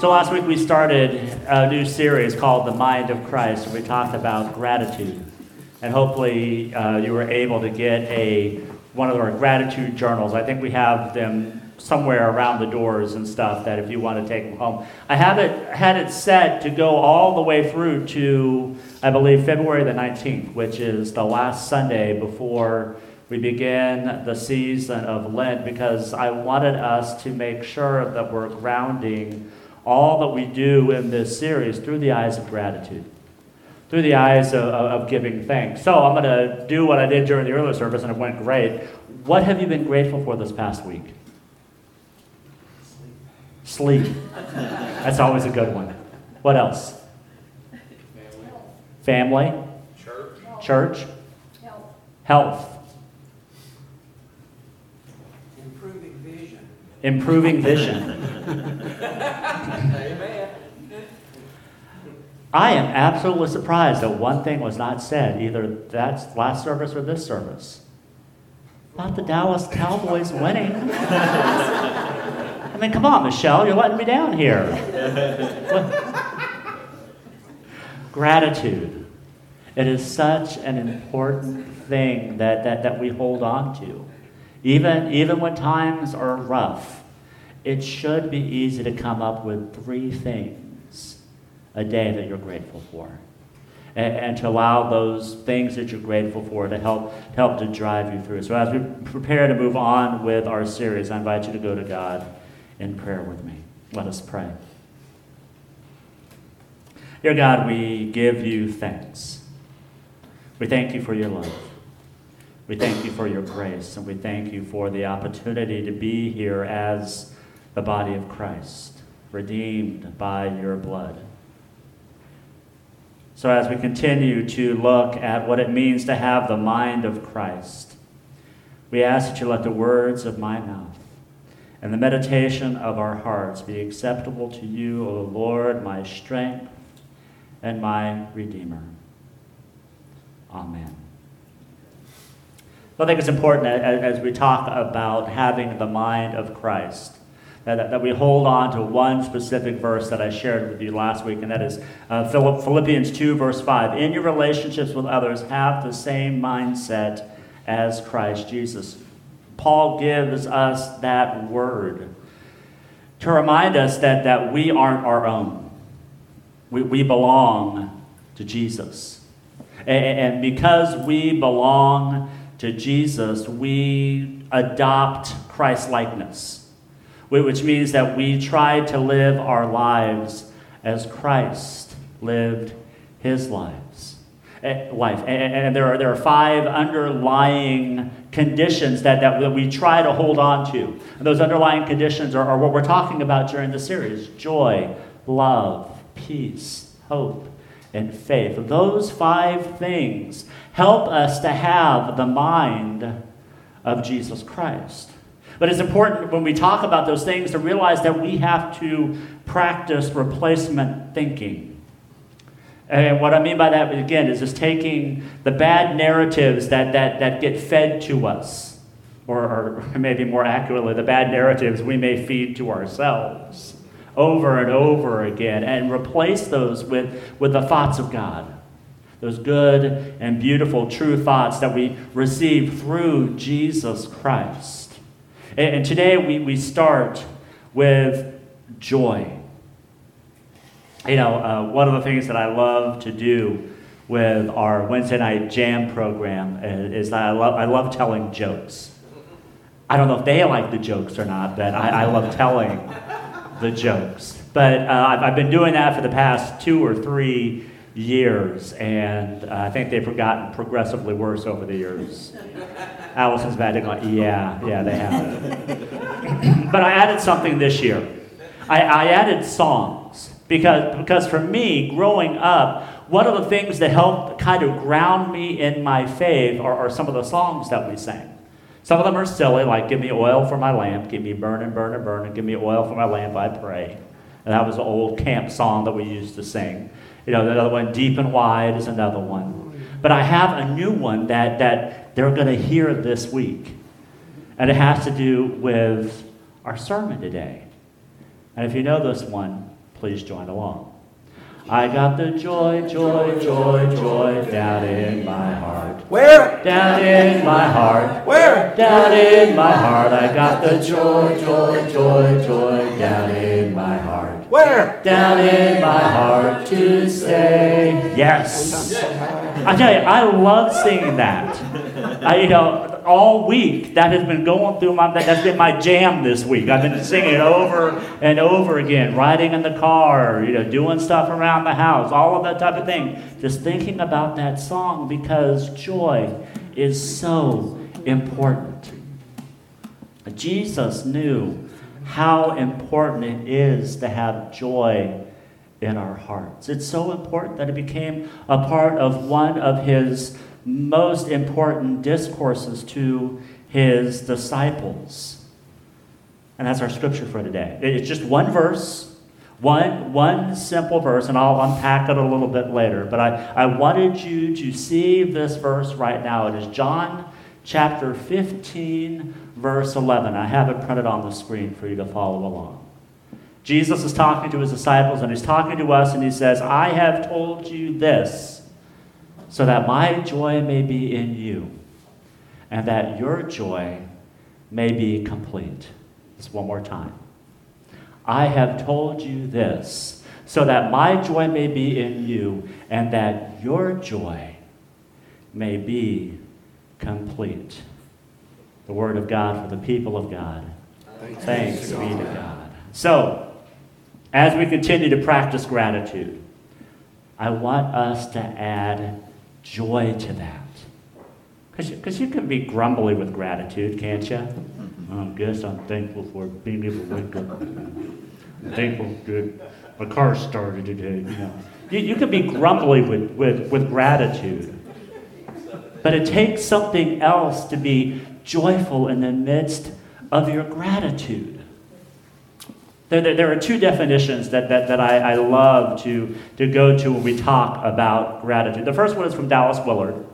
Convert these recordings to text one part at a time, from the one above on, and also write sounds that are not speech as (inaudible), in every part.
So, last week we started a new series called The Mind of Christ. Where we talked about gratitude. And hopefully, uh, you were able to get a, one of our gratitude journals. I think we have them somewhere around the doors and stuff that if you want to take them home. I have it, had it set to go all the way through to, I believe, February the 19th, which is the last Sunday before we begin the season of Lent, because I wanted us to make sure that we're grounding all that we do in this series through the eyes of gratitude through the eyes of, of, giving thanks. So I'm going to do what I did during the earlier service, and it went great. What have you been grateful for this past week? Sleep. That's always a good one. What else? Family. Family. Church. Church. Health. Health. Improving vision. Improving vision. Amen. I am absolutely surprised that one thing was not said, either that last service or this service. About the Dallas Cowboys winning. I mean, come on, Michelle, you're letting me down here. Gratitude. It is such an important thing that, that, that we hold on to. Even, even when times are rough, it should be easy to come up with three things a day that you're grateful for. And, and, to allow those things that you're grateful for to help, to help to drive you through. So as we prepare to move on with our series, I invite you to go to God in prayer with me. Let us pray. Dear God, we give you thanks. We thank you for your love. We thank you for your grace, and we thank you for the opportunity to be here as the body of Christ, redeemed by your blood. So, as we continue to look at what it means to have the mind of Christ, we ask that you let the words of my mouth and the meditation of our hearts be acceptable to you, O Lord, my strength and my Redeemer. Amen. I think it's important as we talk about having the mind of Christ that, that we hold on to one specific verse that I shared with you last week, and that is uh, Philippians 2, verse 5. In your relationships with others, have the same mindset as Christ Jesus. Paul gives us that word to remind us that, that we aren't our own. We, we belong to Jesus. And, and because we belong to Jesus, we adopt Christ likeness which means that we try to live our lives as Christ lived his lives. Eh, life. And there are, there are five underlying conditions that, that, we try to hold on to. And those underlying conditions are, are what we're talking about during the series joy, love, peace, hope, and faith. Those five things help us to have the mind of Jesus Christ. But it's important when we talk about those things to realize that we have to practice replacement thinking. And what I mean by that, again, is just taking the bad narratives that, that, that get fed to us, or, or (laughs) maybe more accurately, the bad narratives we may feed to ourselves over and over again, and replace those with, with the thoughts of God. Those good and beautiful, true thoughts that we receive through Jesus Christ. And, and today we, we start with joy. You know, uh, one of the things that I love to do with our Wednesday night jam program is, that I love, I love telling jokes. I don't know if they like the jokes or not, but I, I love telling the jokes. But uh, I've, I've been doing that for the past two or three years, and uh, I think they've gotten progressively worse over the years. (laughs) Allison's batting like, yeah, yeah, they have. but I added something this year. I, I added songs because, because for me, growing up, one of the things that helped kind of ground me in my faith are, are some of the songs that we sang. Some of them are silly, like "Give me oil for my lamp," "Give me burn and burn and burn, and "Give me oil for my lamp." I pray, and that was an old camp song that we used to sing. You know, another one, "Deep and Wide," is another one. But I have a new one that that they're going to hear this week, and it has to do with our sermon today. And if you know this one, please join along. I got the joy, joy, joy, joy down in my heart. Where? Down in my heart. Where? Down in my heart. I got the joy, joy, joy, joy down in my heart. Where? Down in my heart to stay. Yes. I tell you, I love singing that. I, you know, all week that has been going through my that, has been my jam this week. I've been singing it over and over again, riding in the car, you know, doing stuff around the house, all of that type of thing. Just thinking about that song because joy is so important. Jesus knew how important it is to have joy in our hearts. It's so important that it became a part of one of his most important discourses to his disciples. And that's our scripture for today. It's just one verse, one, one simple verse, and I'll unpack it a little bit later. But I, I wanted you to see this verse right now. It is John chapter 15, verse 11. I have it printed on the screen for you to follow along. Jesus is talking to his disciples and he's talking to us, and he says, I have told you this so that my joy may be in you and that your joy may be complete. Just one more time. I have told you this so that my joy may be in you and that your joy may be complete. The word of God for the people of God. Thanks, Thanks be to God. So, as we continue to practice gratitude, I want us to add joy to that. Because you can be grumbly with gratitude, can't you? I guess I'm thankful for being able to wake up. I'm thankful that my car started today. You, know. you, you can be grumbly with, with, with gratitude. But it takes something else to be joyful in the midst of your gratitude. There, there, there, are two definitions that, that, that I, I love to, to go to when we talk about gratitude. The first one is from Dallas Willard.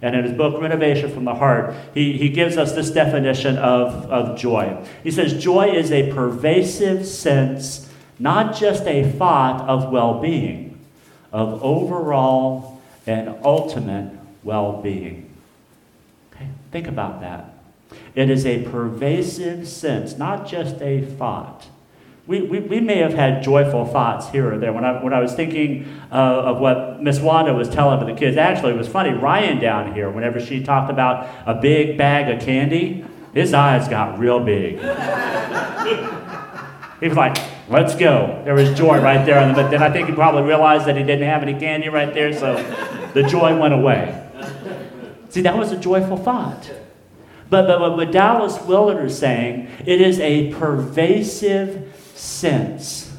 And in his book, Renovation from the Heart, he, he gives us this definition of, of joy. He says, Joy is a pervasive sense, not just a thought of well being, of overall and ultimate well being. Okay, think about that. It is a pervasive sense, not just a thought we, we, we may have had joyful thoughts here or there. When I, when I was thinking uh, of what Miss Wanda was telling to the kids, actually, it was funny. Ryan down here, whenever she talked about a big bag of candy, his eyes got real big. (laughs) he was like, let's go. There was joy right there. The, but then I think he probably realized that he didn't have any candy right there, so the joy went away. See, that was a joyful thought. But, but what Dallas Willard is saying, it is a pervasive sense.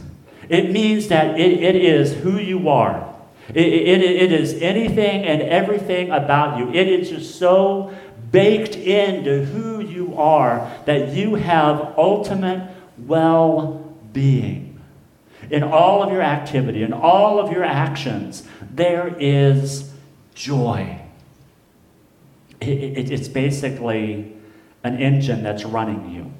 It means that it, it is who you are. It, it, it is anything and everything about you. It is just so baked into who you are that you have ultimate well being. In all of your activity, in all of your actions, there is joy. It, it's basically an engine that's running you.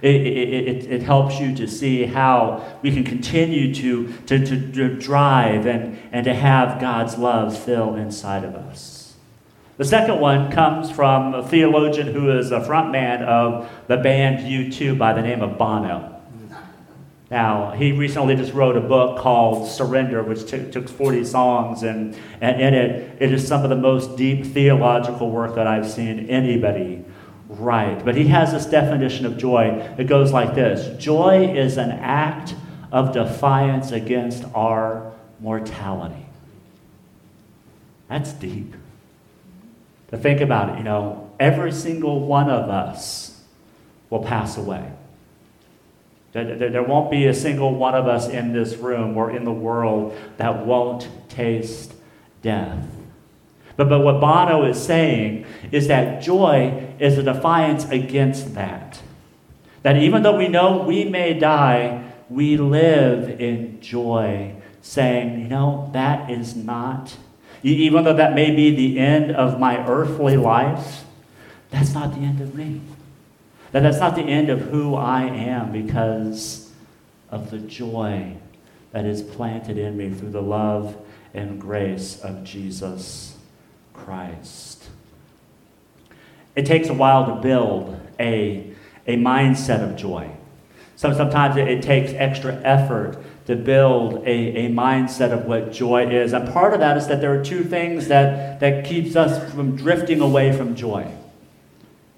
It, it, it, helps you to see how we can continue to, to, to drive and, and to have God's love fill inside of us. The second one comes from a theologian who is a frontman of the band U2 by the name of Bono. Now, he recently just wrote a book called Surrender, which t- took 40 songs, and, and in it, it is some of the most deep theological work that I've seen anybody write. But he has this definition of joy that goes like this Joy is an act of defiance against our mortality. That's deep. To think about it, you know, every single one of us will pass away. There won't be a single one of us in this room or in the world that won't taste death. But, but what Bono is saying is that joy is a defiance against that. That even though we know we may die, we live in joy, saying, you know, that is not, even though that may be the end of my earthly life, that's not the end of me. That that's not the end of who I am because of the joy that is planted in me through the love and grace of Jesus Christ. It takes a while to build a, a mindset of joy. Some, sometimes it, it takes extra effort to build a, a mindset of what joy is. And part of that is that there are two things that, that keeps us from drifting away from joy.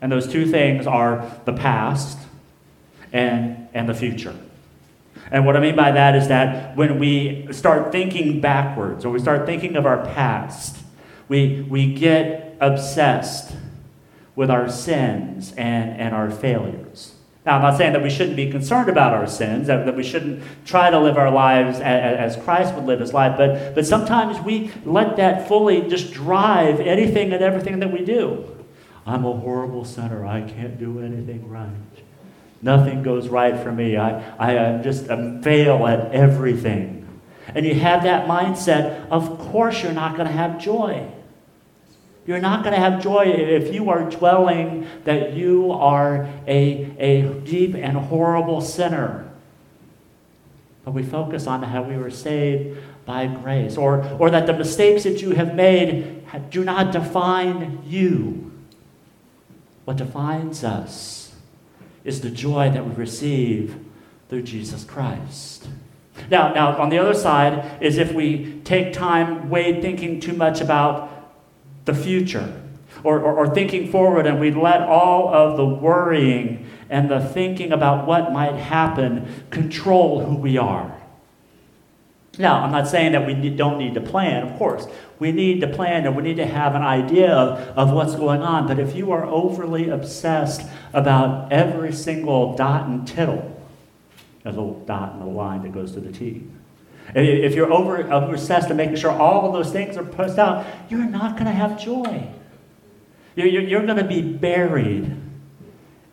And those two things are the past and, and the future. And what I mean by that is that when we start thinking backwards or we start thinking of our past, we, we get obsessed with our sins and, and our failures. Now, I'm not saying that we shouldn't be concerned about our sins, that, that we shouldn't try to live our lives as, as Christ would live his life, but, but sometimes we let that fully just drive anything and everything that we do. I'm a horrible sinner. I can't do anything right. Nothing goes right for me. I, I am just a fail at everything. And you have that mindset, of course you're not going to have joy. You're not going to have joy if you are dwelling that you are a, a deep and horrible sinner. But we focus on how we were saved by grace, or, or that the mistakes that you have made do not define you. What defines us is the joy that we receive through Jesus Christ. Now, now, on the other side is if we take time, wade thinking too much about the future or, or, or, thinking forward and we let all of the worrying and the thinking about what might happen control who we are. Now, I'm not saying that we don't need to plan, of course. We need to plan and we need to have an idea of, of what's going on. But if you are overly obsessed about every single dot and tittle, a little dot and a line that goes to the T. If you're over, obsessed to making sure all of those things are pushed out, you're not going to have joy. You're, you're, you're going to be buried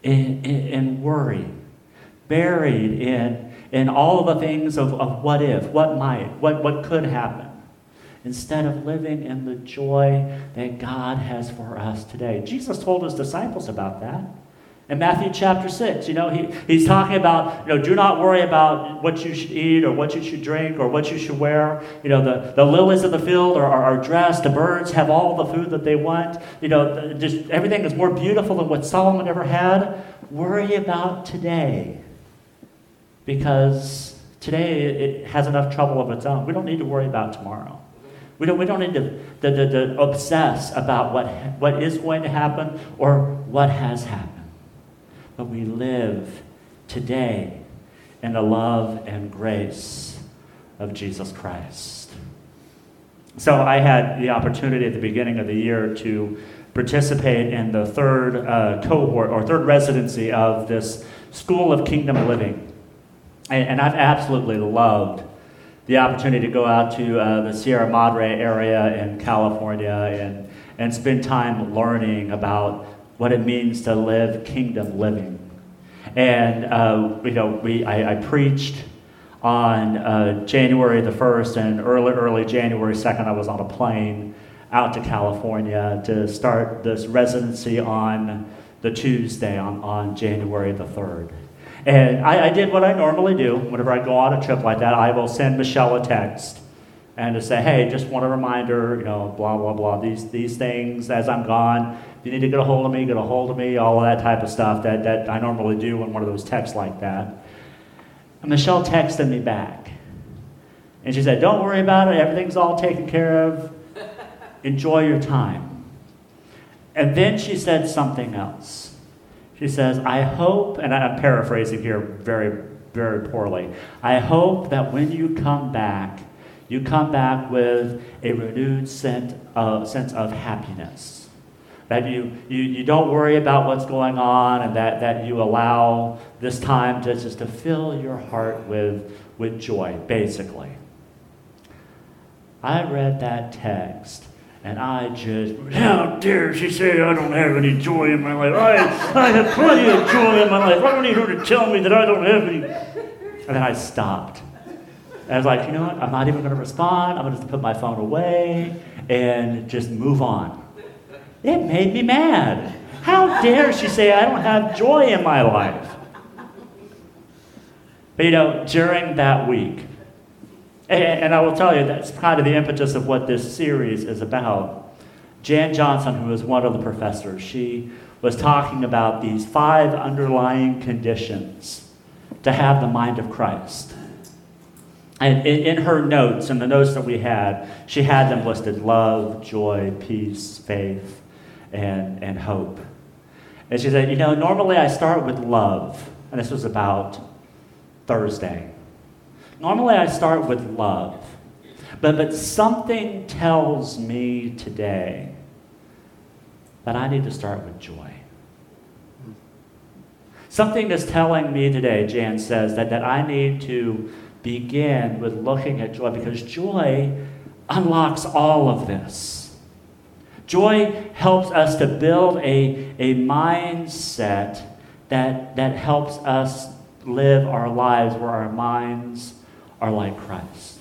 in, in, in worry, buried in in all the things of, of what if, what might, what, what could happen, instead of living in the joy that God has for us today. Jesus told his disciples about that. In Matthew chapter 6, you know, he, he's talking about, you know, do not worry about what you should eat or what you should drink or what you should wear. You know, the, the lilies of the field are, are, are dressed, the birds have all the food that they want. You know, just everything is more beautiful than what Solomon ever had. Worry about today because today it has enough trouble of its own. We don't need to worry about tomorrow. We don't, we don't need to, to, to, to obsess about what, what is going to happen or what has happened. But we live today in the love and grace of Jesus Christ. So I had the opportunity at the beginning of the year to participate in the third uh, cohort or third residency of this School of Kingdom Living. And, and I've absolutely loved the opportunity to go out to uh, the Sierra Madre area in California and, and spend time learning about what it means to live kingdom living. And, uh, you know, we, I, I preached on uh, January the 1st, and early, early January 2nd, I was on a plane out to California to start this residency on the Tuesday, on, on January the 3rd. And I, I, did what I normally do whenever I go on a trip like that. I will send Michelle a text and to say, hey, just want a reminder, you know, blah, blah, blah, these, these things as I'm gone. If you need to get a hold of me, get a hold of me, all of that type of stuff that, that I normally do in one of those texts like that. And Michelle texted me back. And she said, don't worry about it, everything's all taken care of. Enjoy your time. And then she said something else. She says, I hope, and I'm paraphrasing here very, very poorly, I hope that when you come back, you come back with a renewed sense of, uh, sense of happiness. That you, you, you don't worry about what's going on and that, that you allow this time to just to fill your heart with, with joy, basically. I read that text and I just, how dare she say I don't have any joy in my life? I, I have plenty of joy in my life. I don't need her to tell me that I don't have any. And then I stopped. And I was like, you know what? I'm not even going to respond. I'm going to just put my phone away and just move on. It made me mad. How dare she say I don't have joy in my life? But you know, during that week, and, I will tell you, that's kind of the impetus of what this series is about. Jan Johnson, who was one of the professors, she was talking about these five underlying conditions to have the mind of Christ. And in, in, her notes, in the notes that we had, she had them listed love, joy, peace, faith, and, and hope. And she said, You know, normally I start with love. And this was about Thursday. Normally I start with love, but, but something tells me today that I need to start with joy. Something is telling me today, Jan says, that, that I need to begin with looking at joy because joy unlocks all of this. Joy helps us to build a, a mindset that, that helps us live our lives where our minds are like Christ,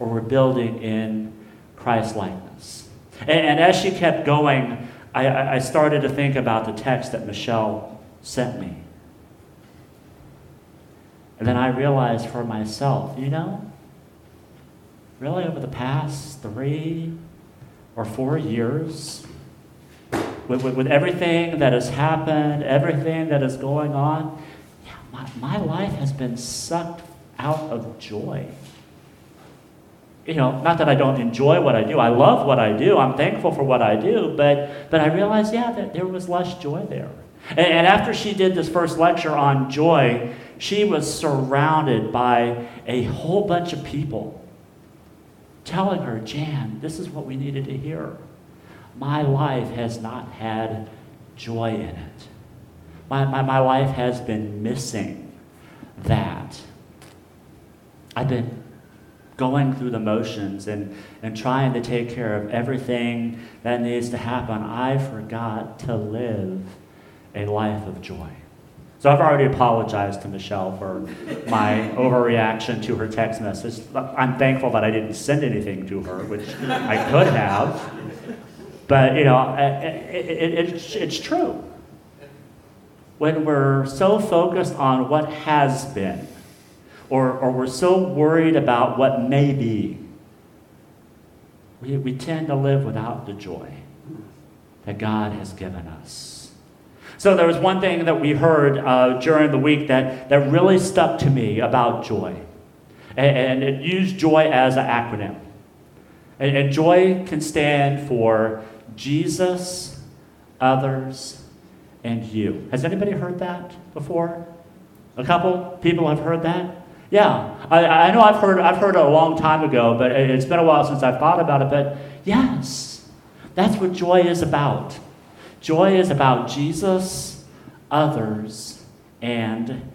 or we're building in Christ likeness. And, and, as she kept going, I, I started to think about the text that Michelle sent me. And then I realized for myself, you know, really over the past three or four years, with, with, with, everything that has happened, everything that is going on, yeah, my, my life has been sucked out of joy. You know, not that I don't enjoy what I do. I love what I do. I'm thankful for what I do. But, but I realized, yeah, that there was less joy there. And, and after she did this first lecture on joy, she was surrounded by a whole bunch of people telling her, Jan, this is what we needed to hear. My life has not had joy in it. My, my, my life has been missing that. I've been going through the motions and, and trying to take care of everything that needs to happen. I forgot to live a life of joy. So I've already apologized to Michelle for my (laughs) overreaction to her text message. I'm thankful that I didn't send anything to her, which I could have. But, you know, it, it, it, it's, it's true. When we're so focused on what has been, or, or we're so worried about what may be, we, we tend to live without the joy that God has given us. So there was one thing that we heard uh, during the week that, that really stuck to me about joy. And, and it used joy as an acronym. And, and joy can stand for Jesus, others, and you. Has anybody heard that before? A couple people have heard that? Yeah, I, I know I've heard, I've heard it a long time ago, but it's been a while since I've thought about it. But yes, that's what joy is about. Joy is about Jesus, others, and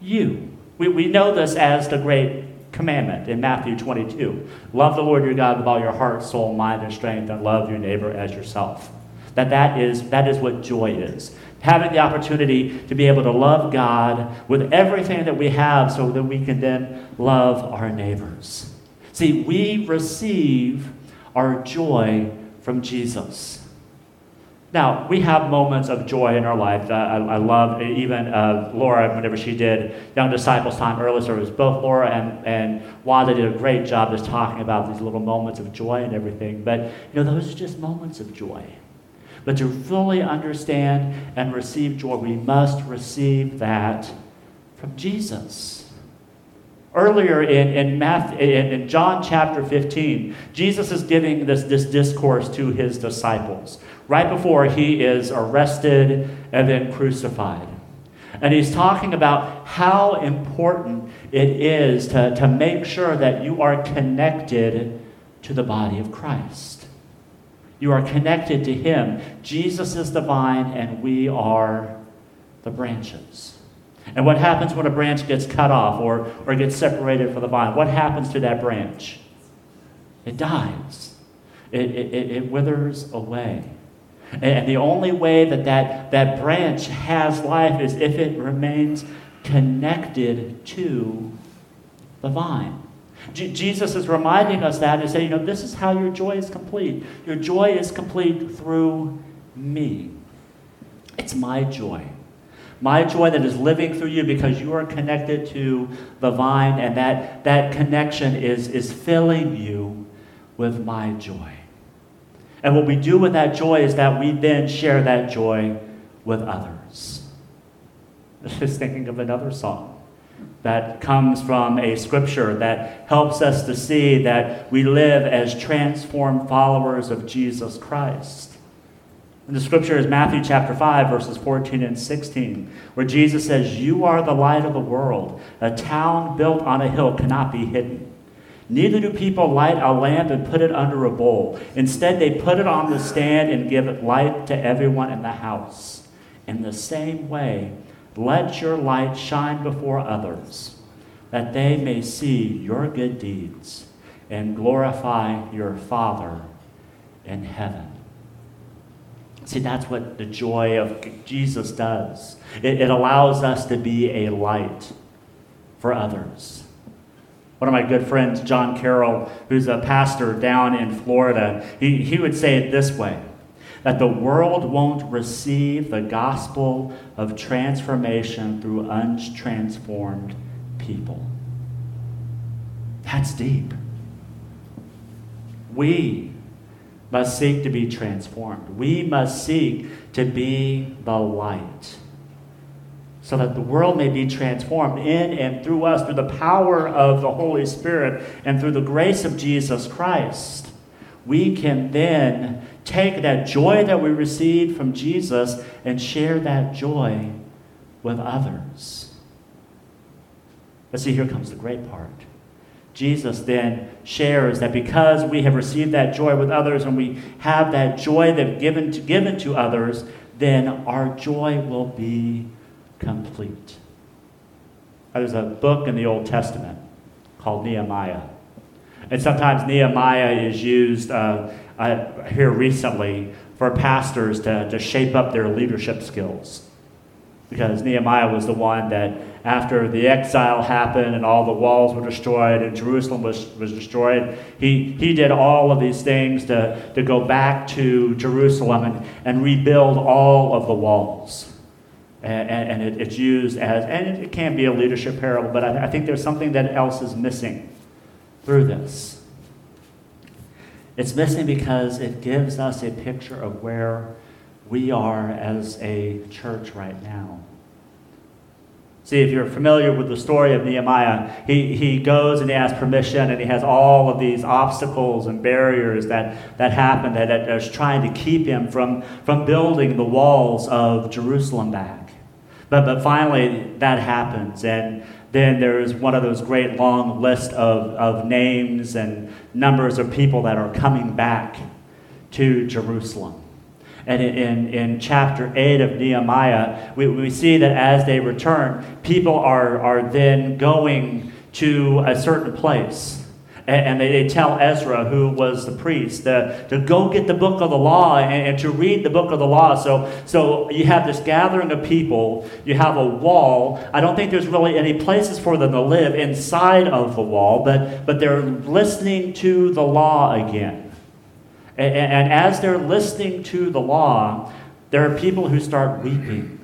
you. We, we know this as the great commandment in Matthew 22 love the Lord your God with all your heart, soul, mind, and strength, and love your neighbor as yourself. That that is, that is what joy is having the opportunity to be able to love God with everything that we have so that we can then love our neighbors. See, we receive our joy from Jesus. Now, we have moments of joy in our life. I, I, love even uh, Laura, whenever she did Young Disciples Time early service, both Laura and, and Wanda did a great job just talking about these little moments of joy and everything. But, you know, those are just moments of joy. But to fully understand and receive joy, we must receive that from Jesus. Earlier in, in, Matthew, in, in John chapter 15, Jesus is giving this, this discourse to his disciples right before he is arrested and then crucified. And he's talking about how important it is to, to make sure that you are connected to the body of Christ. You are connected to Him. Jesus is the vine, and we are the branches. And what happens when a branch gets cut off or, or gets separated from the vine? What happens to that branch? It dies, it, it, it withers away. And the only way that, that that branch has life is if it remains connected to the vine. J- Jesus is reminding us that and saying, you know, this is how your joy is complete. Your joy is complete through me. It's my joy. My joy that is living through you because you are connected to the vine, and that, that connection is, is filling you with my joy. And what we do with that joy is that we then share that joy with others. (laughs) Just thinking of another song that comes from a scripture that helps us to see that we live as transformed followers of Jesus Christ. And the scripture is Matthew chapter 5, verses 14 and 16, where Jesus says, You are the light of the world. A town built on a hill cannot be hidden. Neither do people light a lamp and put it under a bowl. Instead, they put it on the stand and give it light to everyone in the house. In the same way, let your light shine before others, that they may see your good deeds and glorify your Father in heaven. See, that's what the joy of Jesus does. It, it allows us to be a light for others. One of my good friends, John Carroll, who's a pastor down in Florida, he, he would say it this way that the world won't receive the gospel of transformation through untransformed people. That's deep. We must seek to be transformed. We must seek to be the light so that the world may be transformed in and through us through the power of the Holy Spirit and through the grace of Jesus Christ. We can then take that joy that we received from Jesus and share that joy with others. But see, here comes the great part. Jesus then shares that because we have received that joy with others and we have that joy that given to, given to others, then our joy will be complete. There's a book in the Old Testament called Nehemiah. And sometimes Nehemiah is used uh, uh, here recently for pastors to, to shape up their leadership skills. Because Nehemiah was the one that, after the exile happened and all the walls were destroyed and Jerusalem was, was destroyed, he, he did all of these things to, to go back to Jerusalem and, and rebuild all of the walls and, and it, it's used as, and it can be a leadership parable, but I, I think there's something that else is missing through this. It's missing because it gives us a picture of where we are as a church right now. See, if you're familiar with the story of Nehemiah, he, he goes and he asks permission and he has all of these obstacles and barriers that, that happen that, are trying to keep him from, from building the walls of Jerusalem back. But, but finally, that happens. And then there's one of those great long lists of, of names and numbers of people that are coming back to Jerusalem. And in, in, chapter 8 of Nehemiah, we, we see that as they return, people are, are then going to a certain place and, they, tell Ezra, who was the priest, to, to go get the book of the law and, and, to read the book of the law. So, so you have this gathering of people, you have a wall. I don't think there's really any places for them to live inside of the wall, but, but they're listening to the law again. And, and as they're listening to the law, there are people who start weeping.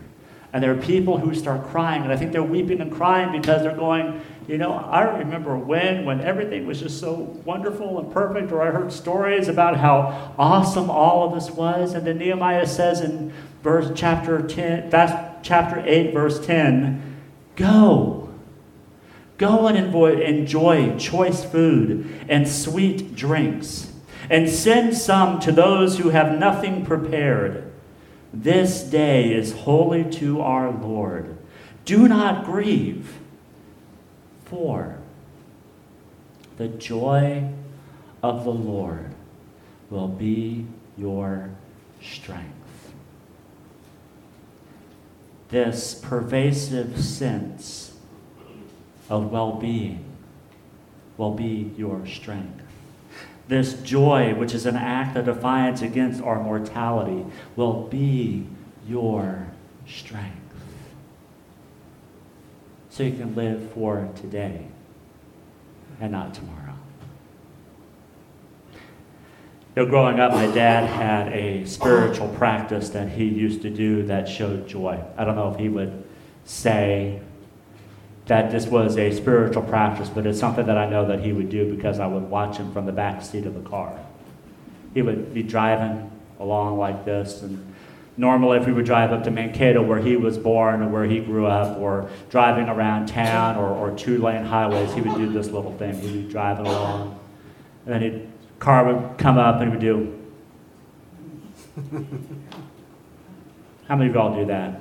And there are people who start crying. And I think they're weeping and crying because they're going, you know, I remember when, when everything was just so wonderful and perfect, or I heard stories about how awesome all of this was. And then Nehemiah says in verse chapter 10, that's chapter 8, verse 10, go. Go and enjoy choice food and sweet drinks, and send some to those who have nothing prepared. This day is holy to our Lord. Do not grieve for the joy of the Lord will be your strength. This pervasive sense of well being will be your strength. This joy, which is an act of defiance against our mortality, will be your strength. So you can live for today and not tomorrow. You know, growing up, my dad had a spiritual practice that he used to do that showed joy. I don't know if he would say that this was a spiritual practice, but it's something that I know that he would do because I would watch him from the back seat of the car. He would be driving along like this, and normally if we would drive up to Mankato where he was born or where he grew up, or driving around town or, or two lane highways, he would do this little thing. He'd be driving along, and then he'd car would come up and he would do. (laughs) How many of y'all do that?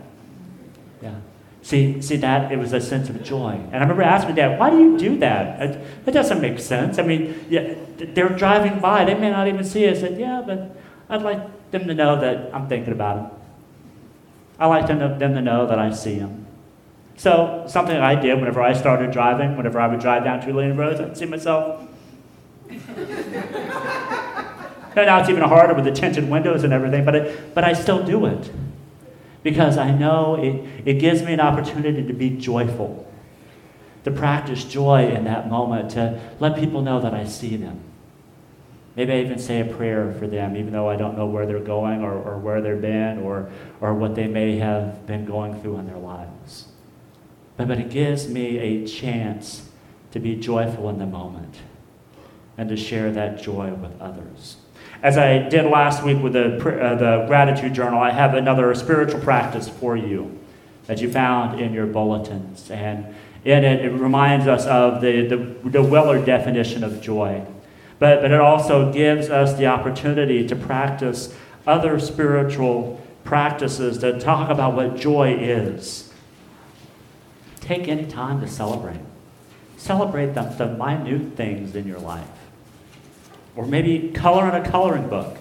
Yeah. See, see that it was a sense of joy, and I remember asking Dad, "Why do you do that? It, it doesn't make sense. I mean, yeah, they're driving by; they may not even see it." I said, "Yeah, but I'd like them to know that I'm thinking about them. I like them to, them to know that I see them." So something I did whenever I started driving, whenever I would drive down two lane roads, I'd see myself. (laughs) And now it's even harder with the tinted windows and everything, but, it, but I still do it because I know it, it gives me an opportunity to be joyful, to practice joy in that moment, to let people know that I see them. Maybe I even say a prayer for them, even though I don't know where they're going or, or where they've been or, or what they may have been going through in their lives. But, but it gives me a chance to be joyful in the moment and to share that joy with others. As I did last week with the, uh, the gratitude journal, I have another spiritual practice for you that you found in your bulletins. And in it, it reminds us of the, the, the Willard definition of joy. But, but it also gives us the opportunity to practice other spiritual practices that talk about what joy is. Take any time to celebrate. Celebrate the, the minute things in your life. Or maybe color in a coloring book.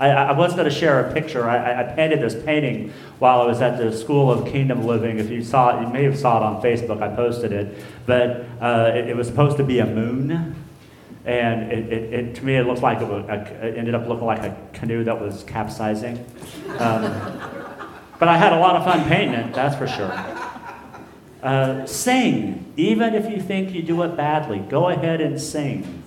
I, I was going to share a picture. I, I, painted this painting while I was at the School of Kingdom Living. If you saw it, you may have saw it on Facebook. I posted it. But uh, it, it, was supposed to be a moon. And it, it, it to me, it looked like it, ended up looking like a canoe that was capsizing. Um, (laughs) but I had a lot of fun painting it, that's for sure. Uh, sing, even if you think you do it badly. Go ahead and sing.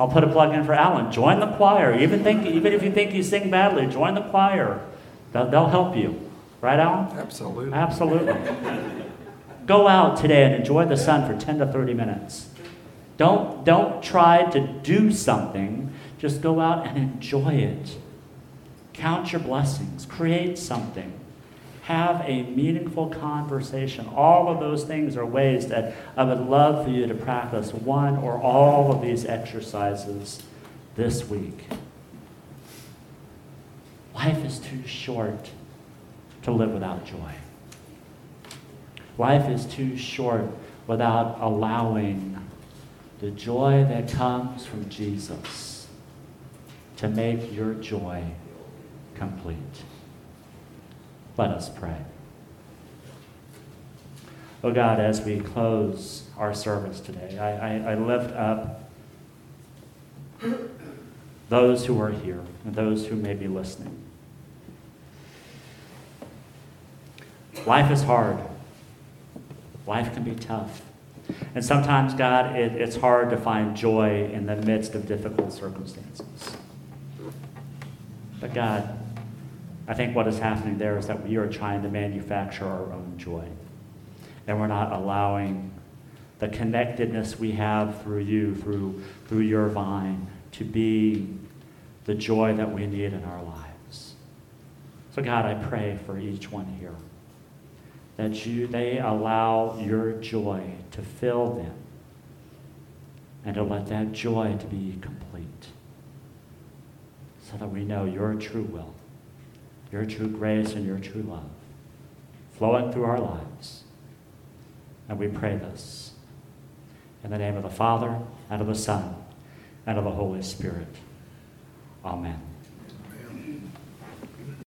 I'll put a plug in for Alan. Join the choir. Even, think, even if you think you sing badly, join the choir. They'll, they'll help you. Right, Alan? Absolutely. Absolutely. Go out today and enjoy the sun for 10 to 30 minutes. Don't, don't try to do something, just go out and enjoy it. Count your blessings, create something have a meaningful conversation. All of those things are ways that I would love for you to practice one or all of these exercises this week. Life is too short to live without joy. Life is too short without allowing the joy that comes from Jesus to make your joy complete. Let us pray. Oh God, as we close our service today, I, I, I lift up those who are here and those who may be listening. Life is hard. Life can be tough. And sometimes, God, it, it's hard to find joy in the midst of difficult circumstances. But God, I think what is happening there is that we are trying to manufacture our own joy. And we're not allowing the connectedness we have through you, through, through your vine, to be the joy that we need in our lives. So, God, I pray for each one here that you, they allow your joy to fill them and to let that joy to be complete so that we know your true will your true grace and your true love flowing through our lives. And we pray this in the name of the Father, and of the Son, and of the Holy Spirit. Amen.